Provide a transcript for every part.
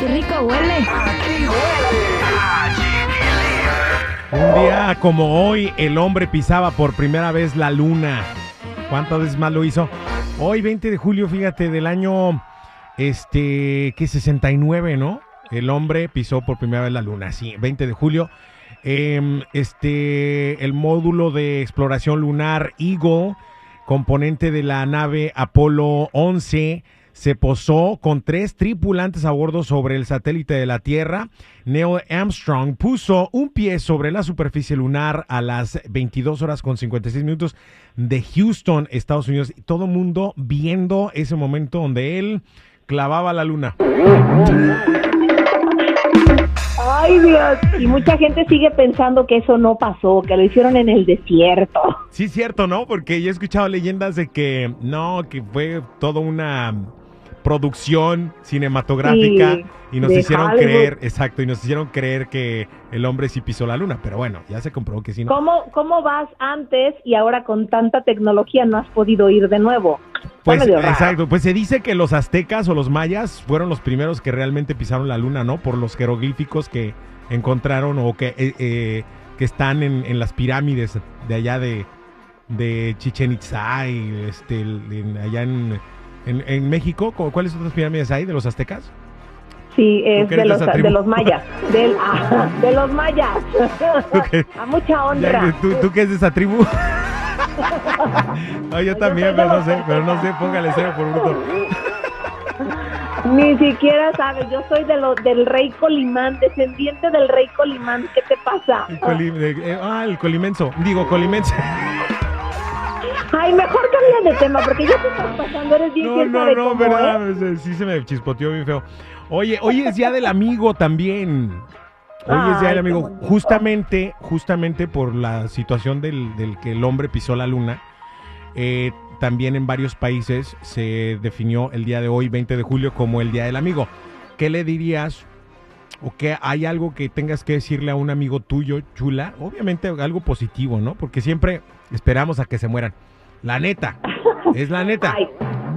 ¡Qué rico huele! Un día como hoy, el hombre pisaba por primera vez la luna. ¿Cuántas veces más lo hizo? Hoy, 20 de julio, fíjate, del año, este, que 69, ¿no? El hombre pisó por primera vez la luna, sí, 20 de julio. Em, este, el módulo de exploración lunar Eagle, componente de la nave Apolo 11, se posó con tres tripulantes a bordo sobre el satélite de la Tierra. Neil Armstrong puso un pie sobre la superficie lunar a las 22 horas con 56 minutos de Houston, Estados Unidos. Todo mundo viendo ese momento donde él clavaba la luna. Ay, Dios. Y mucha gente sigue pensando que eso no pasó, que lo hicieron en el desierto. Sí, es cierto, ¿no? Porque yo he escuchado leyendas de que no, que fue toda una producción cinematográfica Sí, y nos hicieron Hollywood. creer, exacto, y nos hicieron creer que el hombre sí pisó la luna, pero bueno, ya se comprobó que sí. ¿no? ¿Cómo, ¿Cómo vas antes y ahora con tanta tecnología no has podido ir de nuevo? Pues exacto, pues se dice que los aztecas o los mayas fueron los primeros que realmente pisaron la luna, ¿no? Por los jeroglíficos que encontraron o que, eh, eh, que están en, en las pirámides de allá de, de Chichen Itza y este, en- allá en, en, en México. ¿cu- ¿Cuáles otras pirámides hay de los aztecas? Sí, es de los, de los mayas. Del, ah, de los mayas. A mucha honra. ¿tú, ¿Tú qué es de esa tribu? Ay, yo también, pero no sé, pero no sé, póngale cero por bruto. Ni siquiera sabes, yo soy de lo, del rey Colimán, descendiente del rey Colimán. ¿Qué te pasa? El coli- eh, ah, el colimenso, digo, colimense. Mejor cambia de tema porque ya te estás pasando, eres bien No, no, no, cómo, verdad, ¿eh? eh, sí se me chispoteó bien feo. Oye, hoy es día del amigo también. Hoy es día del amigo. Justamente, justamente por la situación del, del que el hombre pisó la luna. eh, también en varios países se definió el día de hoy, 20 de julio, como el día del amigo. ¿Qué le dirías? ¿O que hay algo que tengas que decirle a un amigo tuyo, chula? Obviamente algo positivo, ¿no? Porque siempre esperamos a que se mueran. La neta, es la neta. Ay,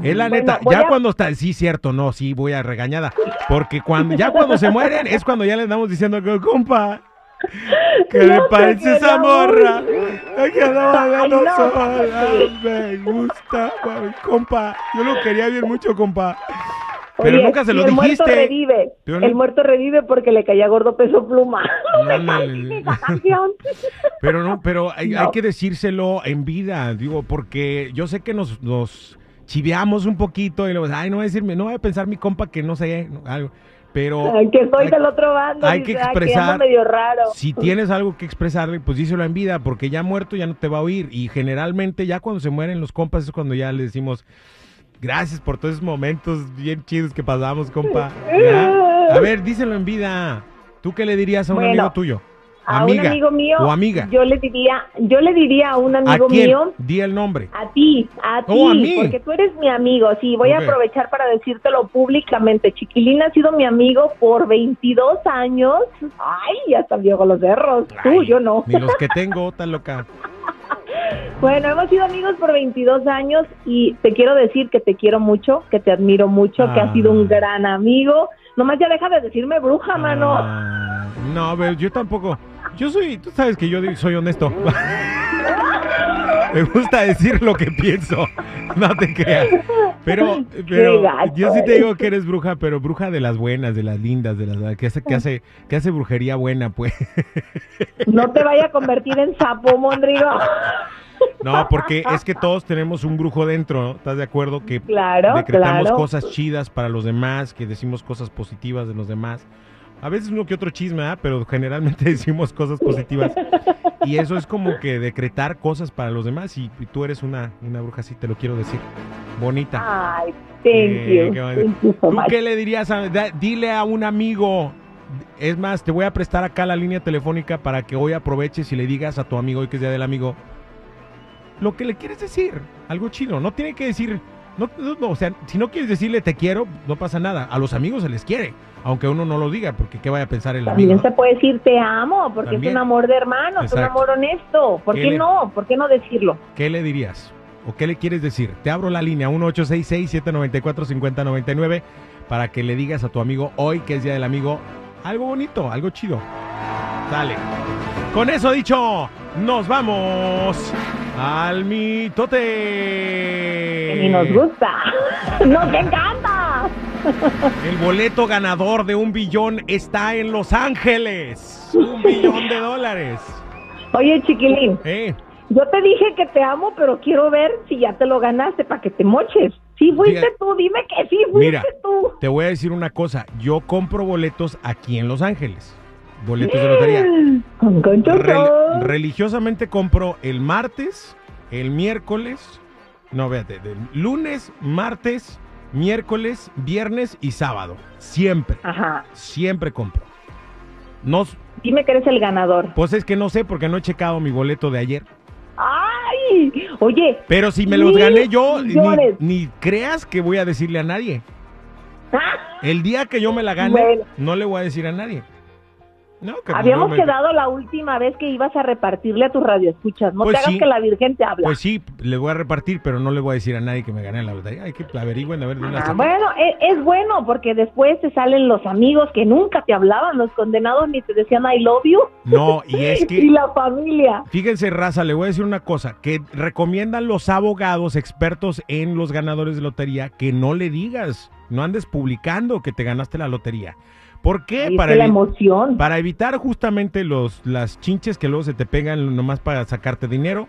Es la neta, ya a- cuando está, sí, cierto, no, sí, voy a regañada. Porque cuando, ya cuando se mueren es cuando ya le andamos diciendo que, compa, que No le parece esa morra. que andaba dando no, sola, me gusta, compa. Yo lo quería bien mucho, compa. Pero oye, nunca se lo el muerto revive. Pero no- El muerto revive porque le caía gordo peso pluma. Esa canción. Pero no, pero hay, No. hay que decírselo en vida, digo, porque yo sé que nos, nos chiveamos un poquito y luego, ay, no voy a decirme, no voy a pensar mi compa que no sé, no, algo. Pero Ay, que estoy hay- del otro bando. hay dice, que "Ay, expresar- ando medio raro. si tienes algo que expresarle, pues díselo en vida, porque ya muerto ya no te va a oír. Y generalmente ya cuando se mueren los compas es cuando ya le decimos, gracias por todos esos momentos bien chidos que pasamos, compa. ¿Ya? A ver, díselo en vida. ¿Tú qué le dirías a un Bueno, amigo tuyo? A un amigo mío. o amiga. Yo le diría, yo le diría a un ¿A amigo quién? mío. Di el nombre. A ti, a ti, Oh, ¿a mí? porque tú eres mi amigo. Sí, voy a aprovechar para decírtelo públicamente. Chiquilín ha sido mi amigo por 22 años. Ay, ya están viejos los cerros. Tú, yo no. Ni los que tengo, tan loca. Bueno, hemos sido amigos por 22 años y te quiero decir que te quiero mucho, que te admiro mucho, que Ah. has sido un gran amigo. Nomás ya deja de decirme bruja, mano. Ah, no, a ver, yo tampoco. Yo soy, tú sabes que yo soy honesto. Me gusta decir lo que pienso. No te creas. Pero, yo sí te digo que eres bruja, pero bruja de las buenas, de las lindas, de las que hace, que hace, que hace brujería buena, pues. No te vaya a convertir en sapo, Mondrigo. No, porque es que todos tenemos un brujo dentro, ¿no? ¿Estás de acuerdo? Que Claro, decretamos claro. cosas chidas para los demás, que decimos cosas positivas de los demás. A veces uno que otro chisme, ¿ah? pero generalmente decimos cosas positivas. Y eso es como que decretar cosas para los demás. Y, y tú eres una, una bruja, así te lo quiero decir. Bonita. Ay, thank Eh, you. qué bonito. Thank you so ¿Tú much. qué le dirías? A, da- dile a un amigo, Es más, te voy a prestar acá la línea telefónica para que hoy aproveches y le digas a tu amigo, hoy que es día del amigo, lo que le quieres decir. Algo chido. No tiene que decir. No, no, no, o sea, si no quieres decirle te quiero, no pasa nada. A los amigos se les quiere, aunque uno no lo diga, porque qué vaya a pensar el También amigo. se puede decir te amo, porque También. es un amor de hermanos, un Exacto. amor honesto. ¿Por ¿Qué qué le- no? ¿Por qué no decirlo? ¿Qué le dirías? ¿O qué le quieres decir? Te abro la línea 1866-794-5099 para que le digas a tu amigo hoy, que es Día del Amigo, algo bonito, algo chido. Dale. Con eso dicho, nos vamos al mitote. Que ni nos gusta. ¡Nos encanta! El boleto ganador de un billón está en Los Ángeles. Un billón de dólares. Oye, chiquilín, Eh, yo te dije que te amo, pero quiero ver si ya te lo ganaste para que te moches. Sí fuiste Diga- tú, dime que sí fuiste Mira, tú. te voy a decir una cosa. Yo compro boletos aquí en Los Ángeles. Boletos de lotería. Con concho Rel- religiosamente compro el martes, el miércoles, no, véate, del lunes, martes, miércoles, viernes y sábado. Siempre, Ajá. siempre compro. No, Dime que eres el ganador. pues es que no sé porque no he checado mi boleto de ayer. Oye, Pero si me los gané yo, ni, ni creas que voy a decirle a nadie. ¡ah! El día que yo me la gane, Bueno. no le voy a decir a nadie. No, que habíamos no me- quedado la última vez que ibas a repartirle a tus radioescuchas. No Pues te hagas sí. que la Virgen te habla. Pues sí, le voy a repartir, pero no le voy a decir a nadie que me gané la lotería. Hay que averigüen a ver de una Ah, bueno, e- es, bueno porque después te salen los amigos que nunca te hablaban, los condenados ni te decían I love you. No, y es y que, la familia. fíjense, raza, le voy a decir una cosa, que recomiendan los abogados expertos en los ganadores de lotería que no le digas, no andes publicando que te ganaste la lotería. ¿Por qué? Ahí Para, la emoción. para evitar justamente los, las chinches que luego se te pegan nomás para sacarte dinero.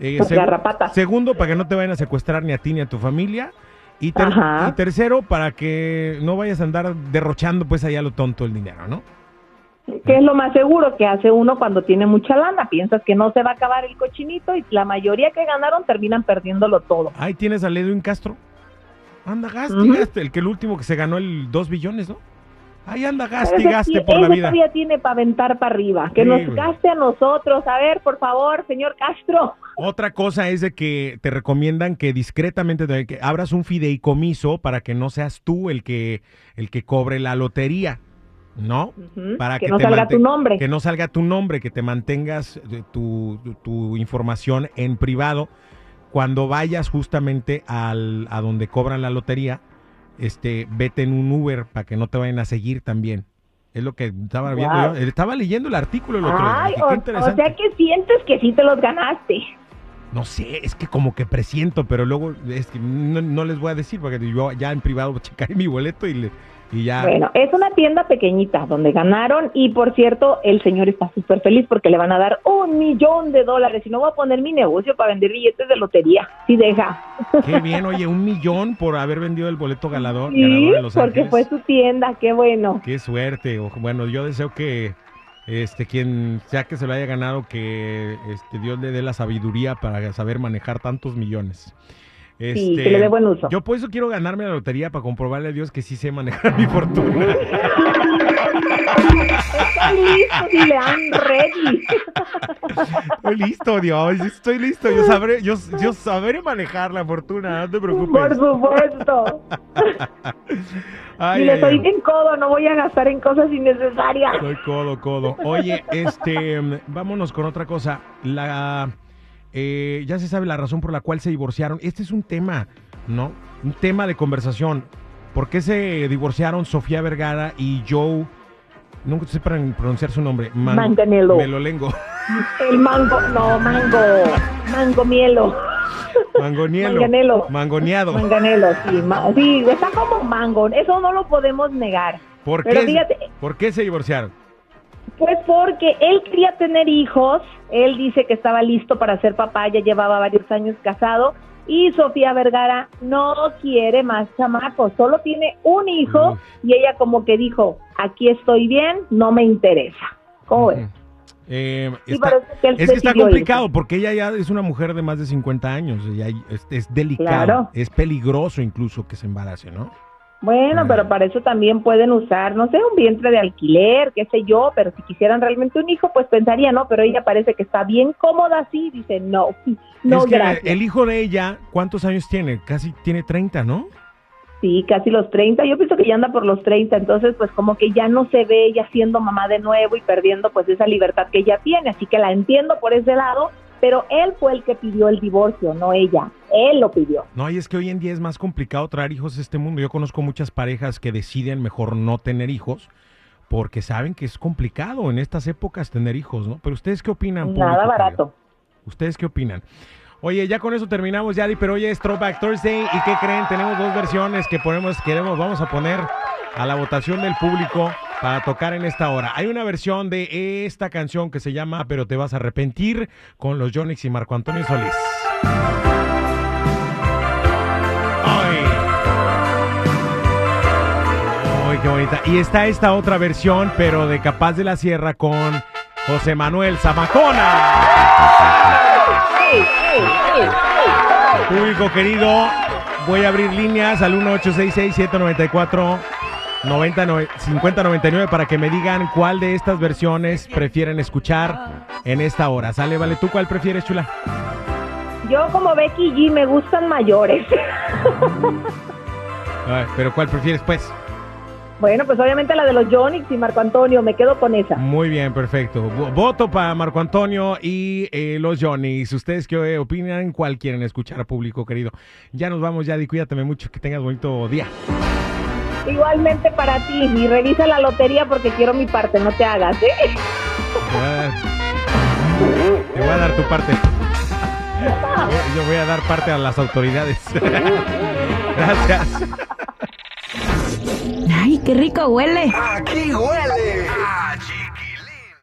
Eh, Las seg- garrapatas. Segundo, para que no te vayan a secuestrar ni a ti ni a tu familia. Y, ter- Ajá. y tercero, para que no vayas a andar derrochando pues allá lo tonto el dinero, ¿no? Que es lo más seguro que hace uno cuando tiene mucha lana. Piensas que no se va a acabar el cochinito y la mayoría que ganaron terminan perdiéndolo todo. Ahí tienes a Edwin Castro. Anda, gaste. El que el último que se ganó el 2 billones, ¿no? Ahí anda, gaste, gaste por la vida. todavía tiene para aventar para arriba. Que Sí, nos güey. gaste a nosotros. A ver, por favor, señor Castro. Otra cosa es de que te recomiendan que discretamente te- que abras un fideicomiso para que no seas tú el que el que cobre la lotería, ¿no? Para que que, no te salga tu nombre. Que no salga tu nombre, que te mantengas eh, tu, tu- tu información en privado. Cuando vayas justamente al, a donde cobran la lotería, este, vete en un Uber para que no te vayan a seguir también. Es lo que estaba viendo Wow. yo. Estaba leyendo el artículo el otro día. Ay, o, o sea que sientes que sí te los ganaste. No sé, es que como que presiento, pero luego es que no, no les voy a decir porque yo ya en privado checaré mi boleto y, le, y ya. Bueno, es una tienda pequeñita donde ganaron y por cierto, el señor está súper feliz porque le van a dar un millón de dólares y no voy a poner mi negocio para vender billetes de lotería. Sí, deja. Qué bien, oye, un millón por haber vendido el boleto ganador, Sí, ganador de Los porque Ángeles. fue su tienda, qué bueno. Qué suerte. Bueno, yo deseo que este quien sea que se lo haya ganado, que este Dios le dé la sabiduría para saber manejar tantos millones. Sí, Este, que le dé buen uso. Yo por eso quiero ganarme la lotería para comprobarle a Dios que sí sé manejar mi fortuna. Estoy listo, Dilean, ready. Estoy listo, Dios, estoy listo. Yo sabré, yo, yo sabré manejar la fortuna, no te Por preocupes. supuesto. Ay, y le ay, soy ay. bien codo, no voy a gastar en cosas innecesarias. Soy codo, codo. Oye, este, vámonos con otra cosa. La, eh, ya se sabe la razón por la cual se divorciaron. Este es un tema, ¿no? Un tema de conversación. ¿Por qué se divorciaron Sofía Vergara y Joe? No sé para pronunciar su nombre. Man- Manganello. Melolengo. El mango, no, mango, mango mielo. Mangonielo. Manganelo. Mangoneado. Manganelo, sí, ma- sí, está como mango, eso no lo podemos negar. ¿Por Pero qué, fíjate, ¿Por qué se divorciaron? Pues porque él quería tener hijos, él dice que estaba listo para ser papá, ya llevaba varios años casado, y Sofía Vergara no quiere más chamacos, solo tiene un hijo, y ella como que dijo, aquí estoy bien, no me interesa. ¿Cómo ves? Eh, Sí, está- parece que él es que está complicado porque ella ya es una mujer de más de 50 años. ahí es, es delicado. Claro. Es peligroso incluso que se embarace, ¿no? Bueno, pero para eso también pueden usar, no sé, un vientre de alquiler, qué sé yo, pero si quisieran realmente un hijo, pues pensaría, no, pero ella parece que está bien cómoda así, dice, no, no, es que gracias. el hijo de ella, ¿cuántos años tiene? Casi tiene 30, ¿no? Sí, casi los 30, yo pienso que ya anda por los 30, entonces pues como que ya no se ve ella siendo mamá de nuevo y perdiendo pues esa libertad que ella tiene, así que la entiendo por ese lado, pero él fue el que pidió el divorcio, no ella. Él lo pidió. No, y es que hoy en día es más complicado traer hijos a este mundo. Yo conozco muchas parejas que deciden mejor no tener hijos porque saben que es complicado en estas épocas tener hijos, ¿no? Pero ustedes qué opinan? Nada barato. ¿Ustedes qué opinan? Oye, ya con eso terminamos, Yadi, pero hoy es Throwback Thursday y ¿qué creen? Tenemos dos versiones que ponemos, queremos, vamos a poner a la votación del público para tocar en esta hora. Hay una versión de esta canción que se llama Pero te vas a arrepentir con los Jonix y Marco Antonio Solís. Ay. Ay, qué bonita. Y está esta otra versión, pero de Capaz de la Sierra con José Manuel Zamacona. Público querido, voy a abrir líneas al 1866-794-5099 para que me digan cuál de estas versiones prefieren escuchar en esta hora. Sale, vale, ¿tú cuál prefieres, chula? Yo como Becky G me gustan mayores. Ay, pero ¿cuál prefieres, pues? bueno, pues obviamente la de los Jonix y Marco Antonio, me quedo con esa. Muy bien, perfecto. Vo- Voto para Marco Antonio y eh, los Johnny's. ¿Ustedes qué opinan? ¿Cuál quieren escuchar, público querido? Ya nos vamos, Yadi. Cuídate mucho. Que tengas bonito día. Igualmente para ti, y revisa la lotería porque quiero mi parte, no te hagas, ¿eh? Te voy a dar, tu parte. Yo voy a dar parte a las autoridades. Gracias. Ay, qué rico huele. Aquí huele a